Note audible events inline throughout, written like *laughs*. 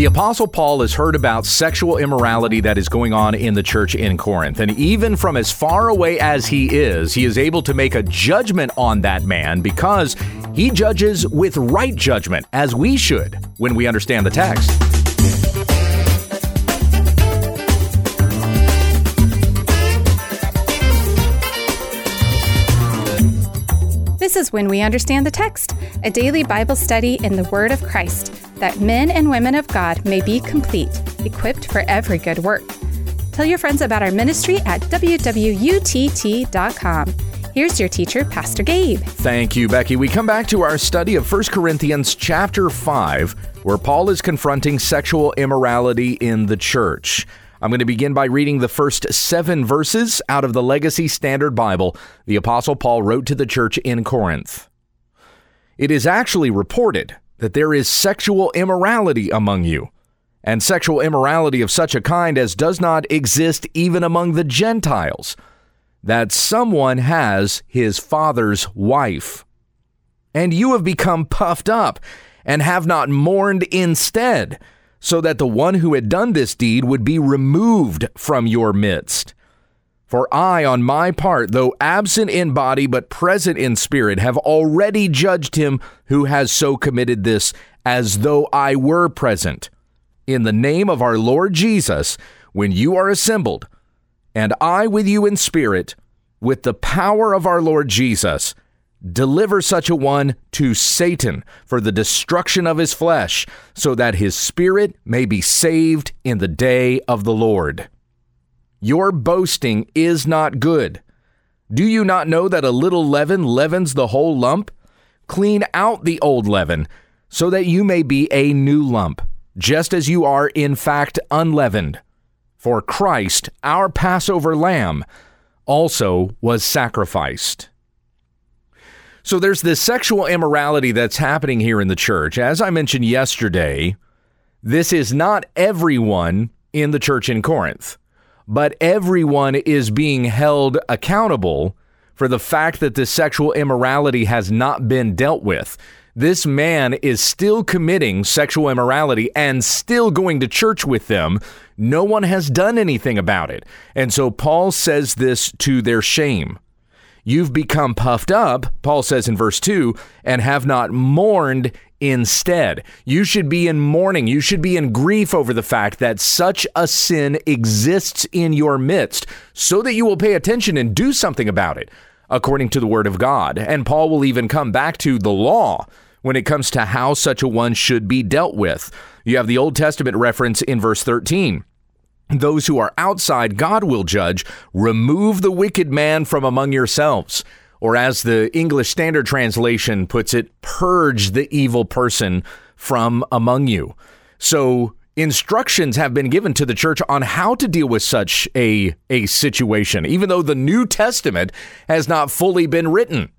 The Apostle Paul has heard about sexual immorality that is going on in the church in Corinth. And even from as far away as he is, he is able to make a judgment on that man because he judges with right judgment, as we should when we understand the text. This is When We Understand the Text, a daily Bible study in the Word of Christ, that men and women of God may be complete, equipped for every good work. Tell your friends about our ministry at wwutt.com. Here's your teacher, Pastor Gabe. Thank you, Becky. We come back to our study of 1 Corinthians chapter 5, where Paul is confronting sexual immorality in the church. I'm going to begin by reading the first seven verses out of the Legacy Standard Bible the Apostle Paul wrote to the church in Corinth. It is actually reported that there is sexual immorality among you, and sexual immorality of such a kind as does not exist even among the Gentiles, that someone has his father's wife. And you have become puffed up and have not mourned instead so that the one who had done this deed would be removed from your midst. For I, on my part, though absent in body but present in spirit, have already judged him who has so committed this, as though I were present. In the name of our Lord Jesus, when you are assembled, and I with you in spirit, with the power of our Lord Jesus, Deliver such a one to Satan for the destruction of his flesh, so that his spirit may be saved in the day of the Lord. Your boasting is not good. Do you not know that a little leaven leavens the whole lump? Clean out the old leaven, so that you may be a new lump, just as you are in fact unleavened. For Christ, our Passover lamb, also was sacrificed. So there's this sexual immorality that's happening here in the church. As I mentioned yesterday, this is not everyone in the church in Corinth, but everyone is being held accountable for the fact that this sexual immorality has not been dealt with. This man is still committing sexual immorality and still going to church with them. No one has done anything about it. And so Paul says this to their shame. You've become puffed up, Paul says in verse 2, and have not mourned instead. You should be in mourning. You should be in grief over the fact that such a sin exists in your midst so that you will pay attention and do something about it, according to the word of God. And Paul will even come back to the law when it comes to how such a one should be dealt with. You have the Old Testament reference in verse 13 those who are outside God will judge. Remove the wicked man from among yourselves. Or, as the English Standard Translation puts it, purge the evil person from among you. So, instructions have been given to the church on how to deal with such a, a situation, even though the New Testament has not fully been written.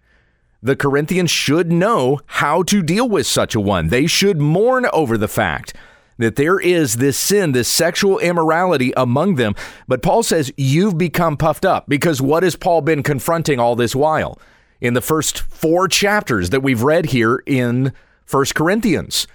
The Corinthians should know how to deal with such a one. They should mourn over the fact that there is this sin, this sexual immorality among them. But Paul says, You've become puffed up because what has Paul been confronting all this while? In the first four chapters that we've read here in First Corinthians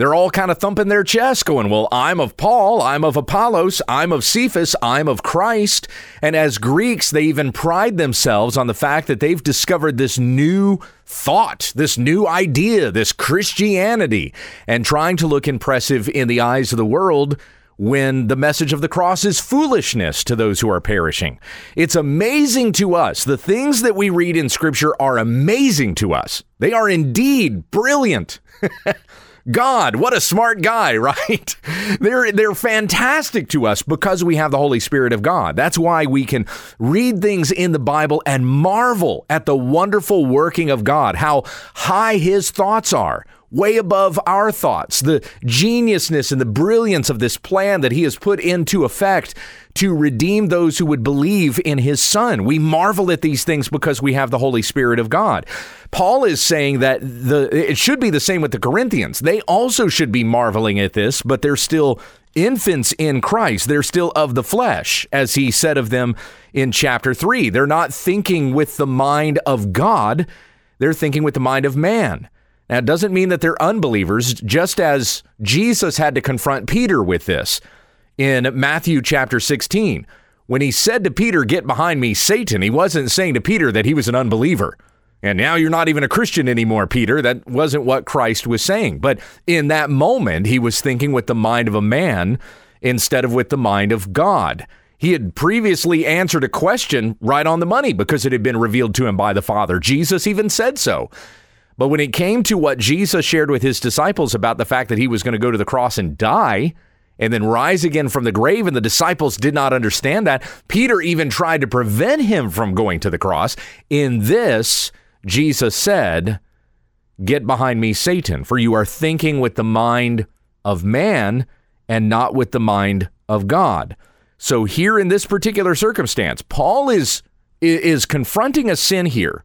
they're all kind of thumping their chest, going, Well, I'm of Paul, I'm of Apollos, I'm of Cephas, I'm of Christ. And as Greeks, they even pride themselves on the fact that they've discovered this new thought, this new idea, this Christianity, and trying to look impressive in the eyes of the world when the message of the cross is foolishness to those who are perishing. It's amazing to us. The things that we read in Scripture are amazing to us. They are indeed brilliant. *laughs* God, what a smart guy, *laughs* right? they're they're fantastic to us because we have the Holy Spirit of God. That's why we can read things in the Bible and marvel at the wonderful working of God, how high his thoughts are, way above our thoughts, the geniusness and the brilliance of this plan that he has put into effect to redeem those who would believe in his son. We marvel at these things because we have the Holy Spirit of God. Paul is saying that the it should be the same with the Corinthians. They also should be marveling at this, but they're still infants in Christ. They're still of the flesh, as he said of them in chapter 3. They're not thinking with the mind of God, they're thinking with the mind of man. Now, it doesn't mean that they're unbelievers, just as Jesus had to confront Peter with this in Matthew chapter 16. When he said to Peter, Get behind me, Satan, he wasn't saying to Peter that he was an unbeliever. And now you're not even a Christian anymore, Peter. That wasn't what Christ was saying. But in that moment, he was thinking with the mind of a man instead of with the mind of God. He had previously answered a question right on the money because it had been revealed to him by the Father. Jesus even said so. But when it came to what Jesus shared with his disciples about the fact that he was going to go to the cross and die and then rise again from the grave, and the disciples did not understand that, Peter even tried to prevent him from going to the cross. In this, Jesus said, Get behind me, Satan, for you are thinking with the mind of man and not with the mind of God. So here in this particular circumstance, Paul is is confronting a sin here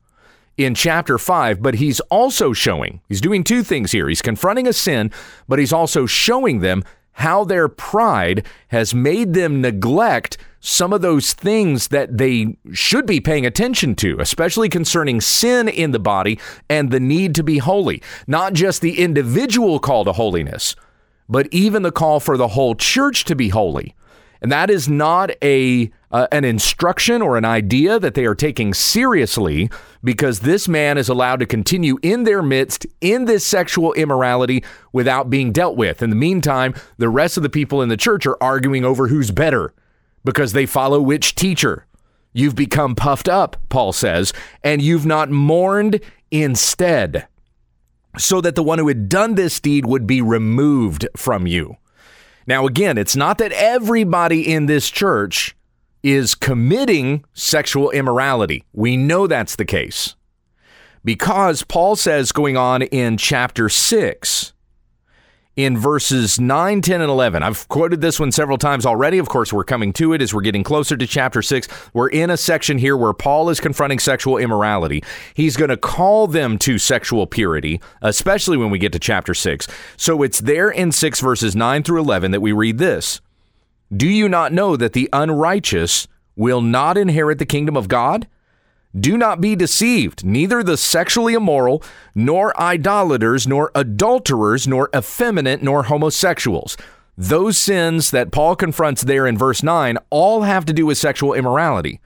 in chapter 5, but he's also showing, he's doing two things here. He's confronting a sin, but he's also showing them how their pride has made them neglect some of those things that they should be paying attention to, especially concerning sin in the body and the need to be holy. Not just the individual call to holiness, but even the call for the whole church to be holy. And that is not a uh, an instruction or an idea that they are taking seriously because this man is allowed to continue in their midst in this sexual immorality without being dealt with. In the meantime, the rest of the people in the church are arguing over who's better because they follow which teacher. You've become puffed up, Paul says, and you've not mourned instead, so that the one who had done this deed would be removed from you. Now, again, it's not that everybody in this church is committing sexual immorality. We know that's the case because Paul says, going on in chapter 6, in verses 9, 10, and 11. I've quoted this one several times already. Of course, we're coming to it as we're getting closer to chapter 6. We're in a section here where Paul is confronting sexual immorality. He's going to call them to sexual purity, especially when we get to chapter 6. So it's there in 6 verses 9 through 11 that we read this Do you not know that the unrighteous will not inherit the kingdom of God? Do not be deceived. Neither the sexually immoral, nor idolaters, nor adulterers, nor effeminate, nor homosexuals. Those sins that Paul confronts there in verse 9 all have to do with sexual immorality.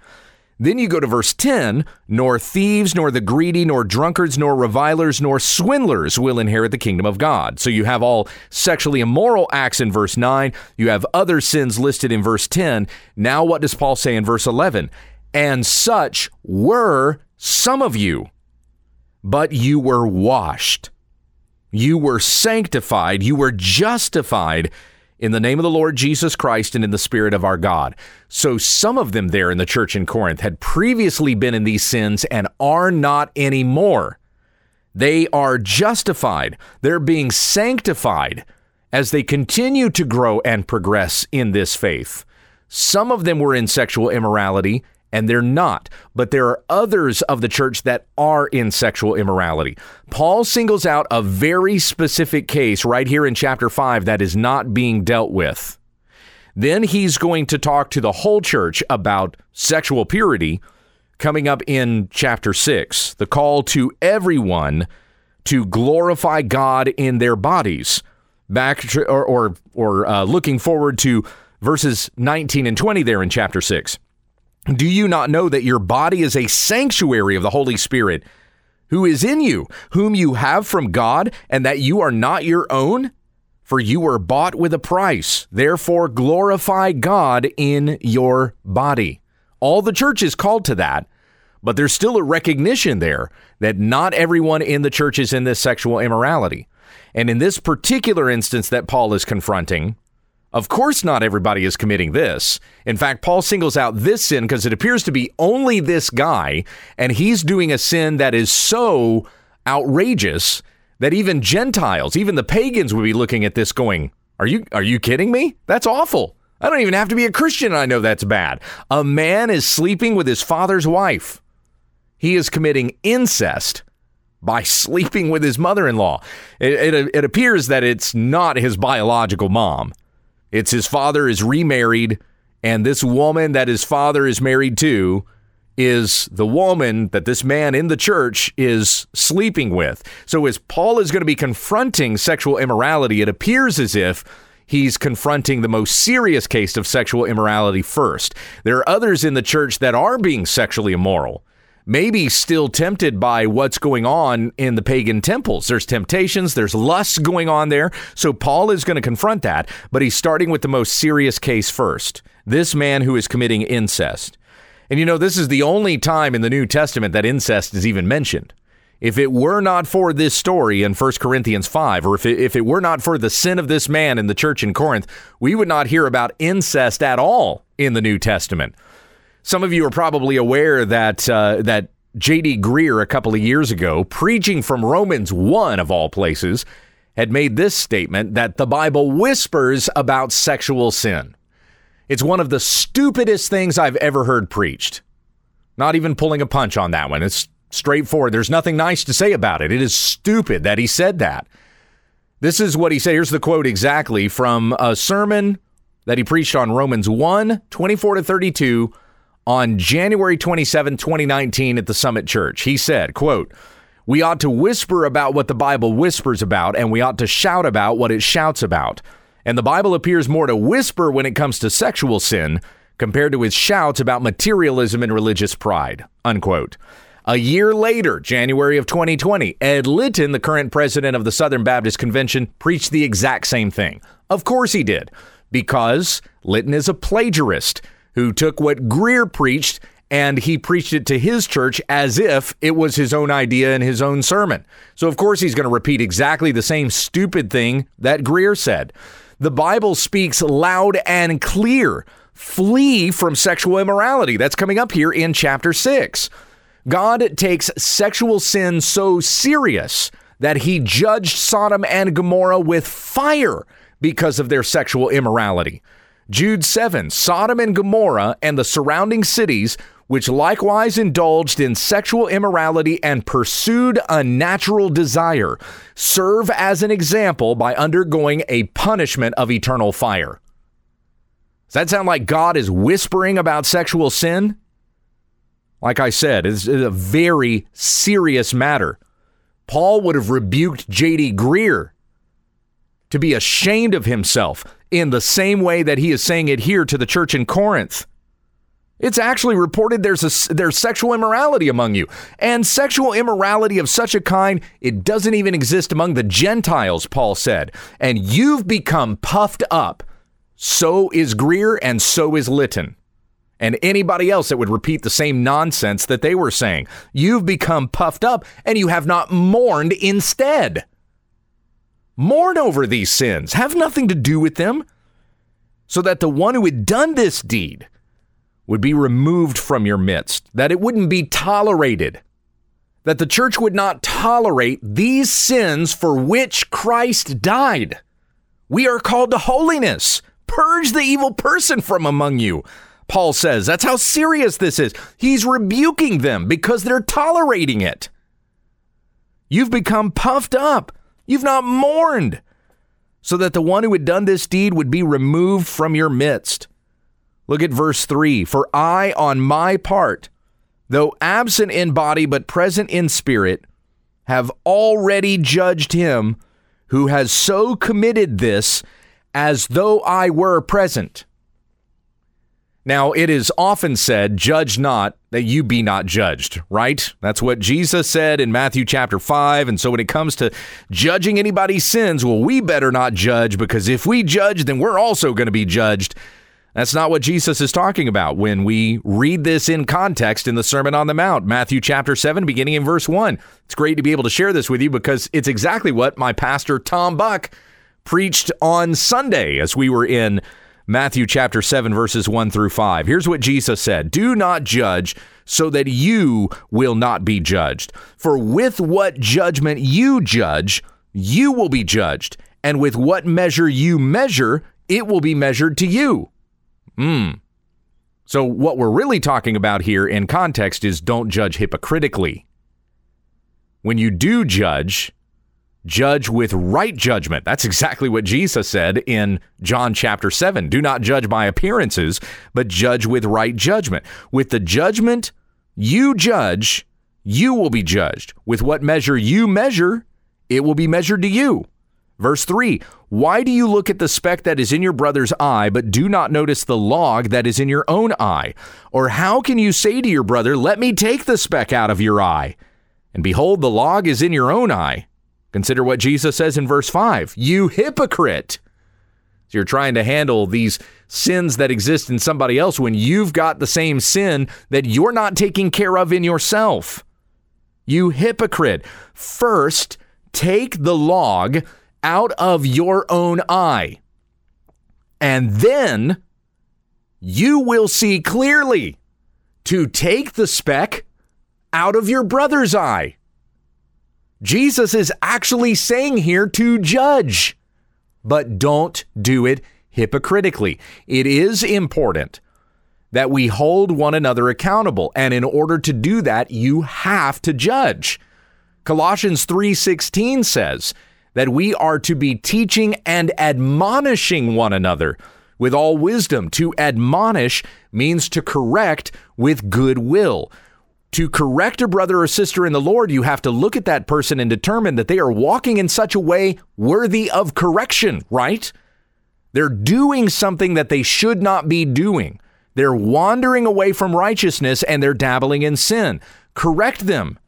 Then you go to verse 10 nor thieves, nor the greedy, nor drunkards, nor revilers, nor swindlers will inherit the kingdom of God. So you have all sexually immoral acts in verse 9. You have other sins listed in verse 10. Now, what does Paul say in verse 11? And such were some of you, but you were washed. You were sanctified. You were justified in the name of the Lord Jesus Christ and in the Spirit of our God. So some of them there in the church in Corinth had previously been in these sins and are not anymore. They are justified. They're being sanctified as they continue to grow and progress in this faith. Some of them were in sexual immorality and they're not. But there are others of the church that are in sexual immorality. Paul singles out a very specific case right here in chapter 5 that is not being dealt with. Then he's going to talk to the whole church about sexual purity coming up in chapter 6, the call to everyone to glorify God in their bodies. Back to, or or, or uh, looking forward to verses 19 and 20 there in chapter 6. Do you not know that your body is a sanctuary of the Holy Spirit who is in you, whom you have from God, and that you are not your own? For you were bought with a price. Therefore, glorify God in your body. All the church is called to that, but there's still a recognition there that not everyone in the church is in this sexual immorality. And in this particular instance that Paul is confronting, of course, not everybody is committing this. In fact, Paul singles out this sin because it appears to be only this guy, and he's doing a sin that is so outrageous that even Gentiles, even the pagans, would be looking at this going, "Are you are you kidding me? That's awful." I don't even have to be a Christian. I know that's bad. A man is sleeping with his father's wife. He is committing incest by *laughs* sleeping with his mother in law. It, it, it, appears that it's not his biological mom. It's his father is remarried, and this woman that his father is married to is the woman that this man in the church is sleeping with. So, as Paul is going to be confronting sexual immorality, it appears as if he's confronting the most serious case of sexual immorality first. There are others in the church that are being sexually immoral maybe still tempted by what's going on in the pagan temples. There's temptations, there's lusts going on there. So Paul is going to confront that, but he's starting with the most serious case first. This man who is committing incest. And you know, this is the only time in the New Testament that incest is even mentioned. If it were not for this story in 1 Corinthians 5, or if it, if it were not for the sin of this man in the church in Corinth, we would not hear about incest at all in the New Testament. Some of you are probably aware that uh, that J.D. Greear a couple of years ago, preaching from Romans 1 of all places, had made this statement that the Bible whispers about sexual sin. It's one of the stupidest things I've ever heard preached. Not even pulling a punch on that one. It's straightforward. There's nothing nice to say about it. It is stupid that he said that. This is what he said. Here's the quote exactly from a sermon that he preached on Romans 1 24 to 32 on January 27, 2019 at the Summit Church. He said, quote, we ought to whisper about what the Bible whispers about, and we ought to shout about what it shouts about. And the Bible appears more to whisper when it comes to sexual sin compared to its shouts about materialism and religious pride. Unquote. A year later, January of 2020, Ed Litton, the current president of the Southern Baptist Convention, preached the exact same thing. Of course he did, because Litton is a plagiarist who took what Greear preached and he preached it to his church as if it was his own idea and his own sermon. So, of course, he's going to repeat exactly the same stupid thing that Greear said. The Bible speaks loud and clear flee from sexual immorality. That's coming up here in chapter 6. God takes sexual sin so serious that he judged Sodom and Gomorrah with fire because of their sexual immorality. Jude 7 Sodom and Gomorrah and the surrounding cities, which likewise indulged in sexual immorality and pursued unnatural desire, serve as an example by undergoing a punishment of eternal fire. Does that sound like God is whispering about sexual sin? Like I said, it's a very serious matter. Paul would have rebuked J.D. Greear to be ashamed of himself in the same way that he is saying it here to the church in Corinth. It's actually reported there's a, there's sexual immorality among you. And sexual immorality of such a kind, it doesn't even exist among the Gentiles, Paul said. And you've become puffed up. So is Greear, and so is Litton. And anybody else that would repeat the same nonsense that they were saying. You've become puffed up and you have not mourned instead. Mourn over these sins, have nothing to do with them, so that the one who had done this deed would be removed from your midst, that it wouldn't be tolerated, that the church would not tolerate these sins for which Christ died. We are called to holiness. Purge the evil person from among you. Paul says that's how serious this is. He's rebuking them because they're tolerating it. You've become puffed up. You've not mourned, so that the one who had done this deed would be removed from your midst. Look at verse 3 For I, on my part, though absent in body but present in spirit, have already judged him who has so committed this as though I were present. Now, it is often said, Judge not that you be not judged, right? That's what Jesus said in Matthew chapter 5. And so when it comes to judging anybody's sins, well, we better not judge because if we judge, then we're also going to be judged. That's not what Jesus is talking about when we read this in context in the Sermon on the Mount, Matthew chapter 7, beginning in verse 1. It's great to be able to share this with you because it's exactly what my pastor, Tom Buck, preached on Sunday as we were in Matthew chapter 7, verses 1 through 5. Here's what Jesus said Do not judge so that you will not be judged. For with what judgment you judge, you will be judged. And with what measure you measure, it will be measured to you. Hmm. So, what we're really talking about here in context is don't judge hypocritically. When you do judge, judge with right judgment. That's exactly what Jesus said in John chapter 7. Do not judge by appearances, but judge with right judgment. With the judgment You judge, you will be judged. With what measure you measure, it will be measured to you. Verse 3 Why do you look at the speck that is in your brother's eye, but do not notice the log that is in your own eye? Or how can you say to your brother, Let me take the speck out of your eye? And behold, the log is in your own eye. Consider what Jesus says in verse 5 You hypocrite! So you're trying to handle these sins that exist in somebody else when you've got the same sin that you're not taking care of in yourself. You hypocrite. First, take the log out of your own eye, and then you will see clearly to take the speck out of your brother's eye. Jesus is actually saying here to judge, but don't do it hypocritically. It is important that we hold one another accountable, and in order to do that, you have to judge. Colossians 3:16 says that we are to be teaching and admonishing one another with all wisdom. To admonish means to correct with good will to correct a brother or sister in the Lord, you have to look at that person and determine that they are walking in such a way worthy of correction, right? They're doing something that they should not be doing. They're wandering away from righteousness and they're dabbling in sin. Correct them.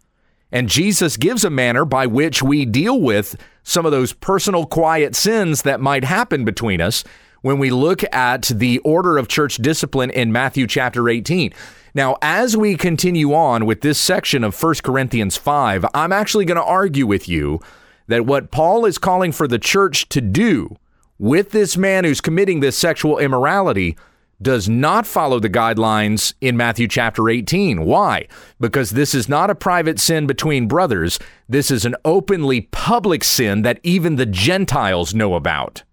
And Jesus gives a manner by which we deal with some of those personal, quiet sins that might happen between us when we look at the order of church discipline in Matthew chapter 18. Now, as we continue on with this section of 1 Corinthians 5, I'm actually going to argue with you that what Paul is calling for the church to do with this man who's committing this sexual immorality does not follow the guidelines in Matthew chapter 18. Why? Because this is not a private sin between brothers. This is an openly public sin that even the Gentiles know about.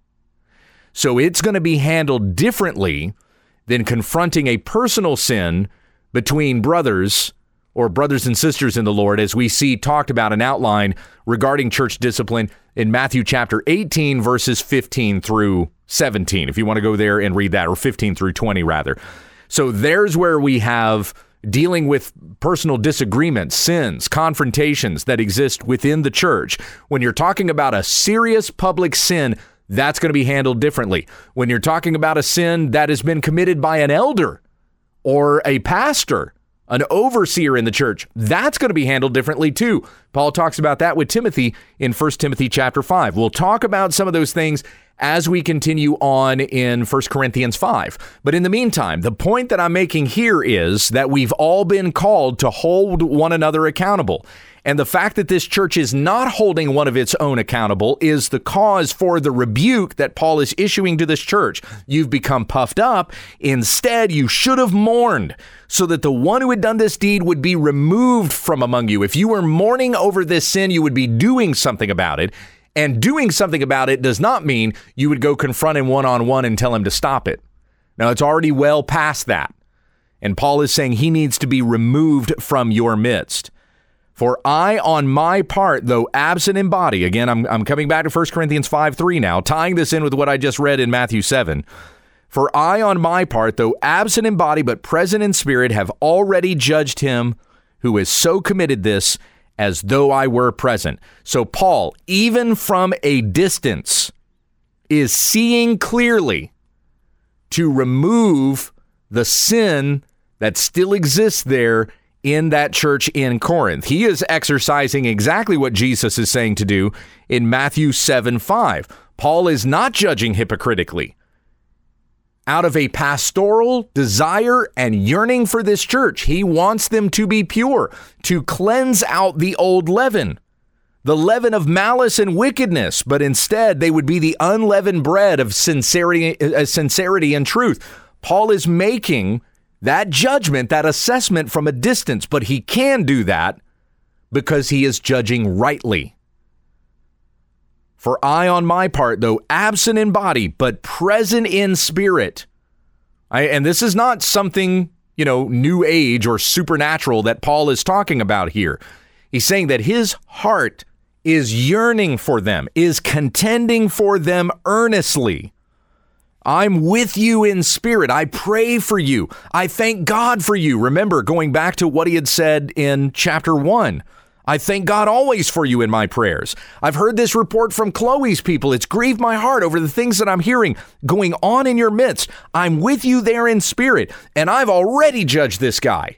So it's going to be handled differently than confronting a personal sin between brothers or brothers and sisters in the Lord, as we see talked about and outline regarding church discipline in Matthew chapter 18, verses 15 through 17, if you want to go there and read that, or 15 through 20, rather. So there's where we have dealing with personal disagreements, sins, confrontations that exist within the church. When you're talking about a serious public sin, that's going to be handled differently. When you're talking about a sin that has been committed by an elder, or a pastor, an overseer in the church, that's going to be handled differently too. Paul talks about that with Timothy in 1 Timothy chapter 5. We'll talk about some of those things as we continue on in 1 Corinthians 5. But in the meantime, the point that I'm making here is that we've all been called to hold one another accountable. And the fact that this church is not holding one of its own accountable is the cause for the rebuke that Paul is issuing to this church. You've become puffed up. Instead, you should have mourned so that the one who had done this deed would be removed from among you. If you were mourning over this sin, you would be doing something about it. And doing something about it does not mean you would go confront him one on one and tell him to stop it. Now, it's already well past that. And Paul is saying he needs to be removed from your midst. For I, on my part, though absent in body, again, I'm, I'm coming back to 1 Corinthians 5 3 now, tying this in with what I just read in Matthew 7. For I, on my part, though absent in body, but present in spirit, have already judged him who has so committed this as though I were present. So, Paul, even from a distance, is seeing clearly to remove the sin that still exists there in that church in Corinth. He is exercising exactly what Jesus is saying to do in Matthew 7 5. Paul is not judging hypocritically. Out of a pastoral desire and yearning for this church, he wants them to be pure, to cleanse out the old leaven, the leaven of malice and wickedness, but instead they would be the unleavened bread of sincerity, uh, sincerity and truth. Paul is making that judgment, that assessment from a distance, but he can do that because he is judging rightly. For I, on my part, though absent in body, but present in spirit, I, and this is not something, you know, new age or supernatural that Paul is talking about here. He's saying that his heart is yearning for them, is contending for them earnestly. I'm with you in spirit. I pray for you. I thank God for you. Remember, going back to what he had said in chapter 1. I thank God always for you in my prayers. I've heard this report from Chloe's people. It's grieved my heart over the things that I'm hearing going on in your midst. I'm with you there in spirit, and I've already judged this guy.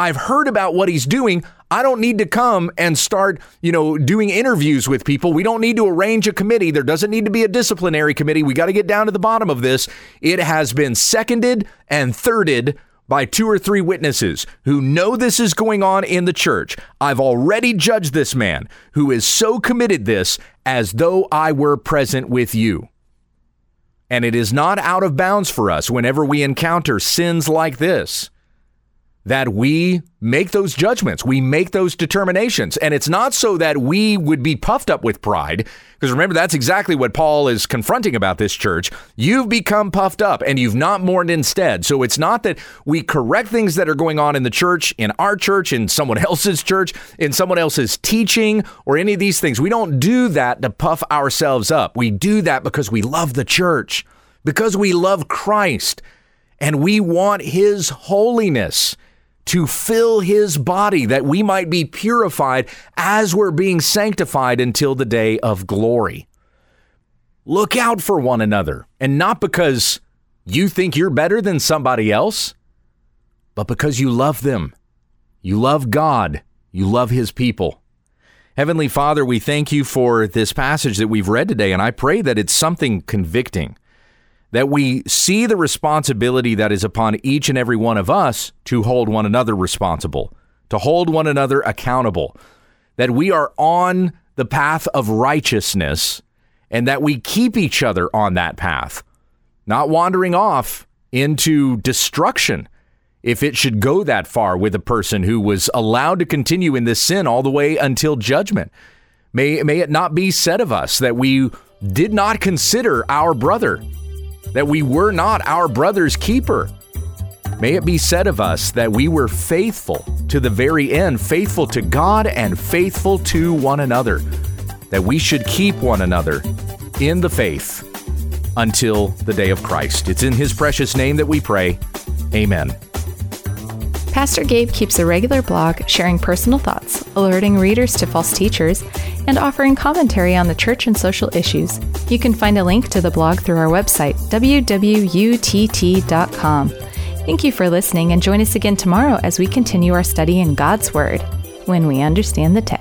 I've heard about what he's doing. I don't need to come and start, you know, doing interviews with people. We don't need to arrange a committee. There doesn't need to be a disciplinary committee. We got to get down to the bottom of this. It has been seconded and thirded by two or three witnesses who know this is going on in the church. I've already judged this man who is so committed this as though I were present with you. And it is not out of bounds for us whenever we encounter sins like this that we make those judgments, we make those determinations. And it's not so that we would be puffed up with pride, because remember, that's exactly what Paul is confronting about this church. You've become puffed up and you've not mourned instead. So it's not that we correct things that are going on in the church, in our church, in someone *laughs* else's church, in someone else's teaching, or any of these things. We don't do that to puff ourselves up. We do that because we love the church, because we love Christ, and we want his holiness to fill his body that we might be purified as we're being sanctified until the day of glory. Look out for one another, and not because you think you're better than somebody else, but because you love them. You love God, you love his people. Heavenly Father, we thank you for this passage that we've read today, and I pray that it's something convicting that we see the responsibility that is upon each and every one of us to hold one another responsible, to hold one another accountable, that we are on the path of righteousness and that we keep each other on that path, not wandering off into destruction if it should go that far with a person who was allowed to continue in this sin all the way until judgment. May, may it not be said of us that we did not consider our brother that we were not our brother's keeper. May it be said of us that we were faithful to the very end, faithful to God and faithful to one another, that we should keep one another in the faith until the day of Christ. It's in His precious name that we pray. Amen. Pastor Gabe keeps a regular blog sharing personal thoughts, alerting readers to false teachers, and offering commentary on the church and social issues. You can find a link to the blog through our website, www.utt.com. Thank you for listening and join us again tomorrow as we continue our study in God's Word when we understand the text.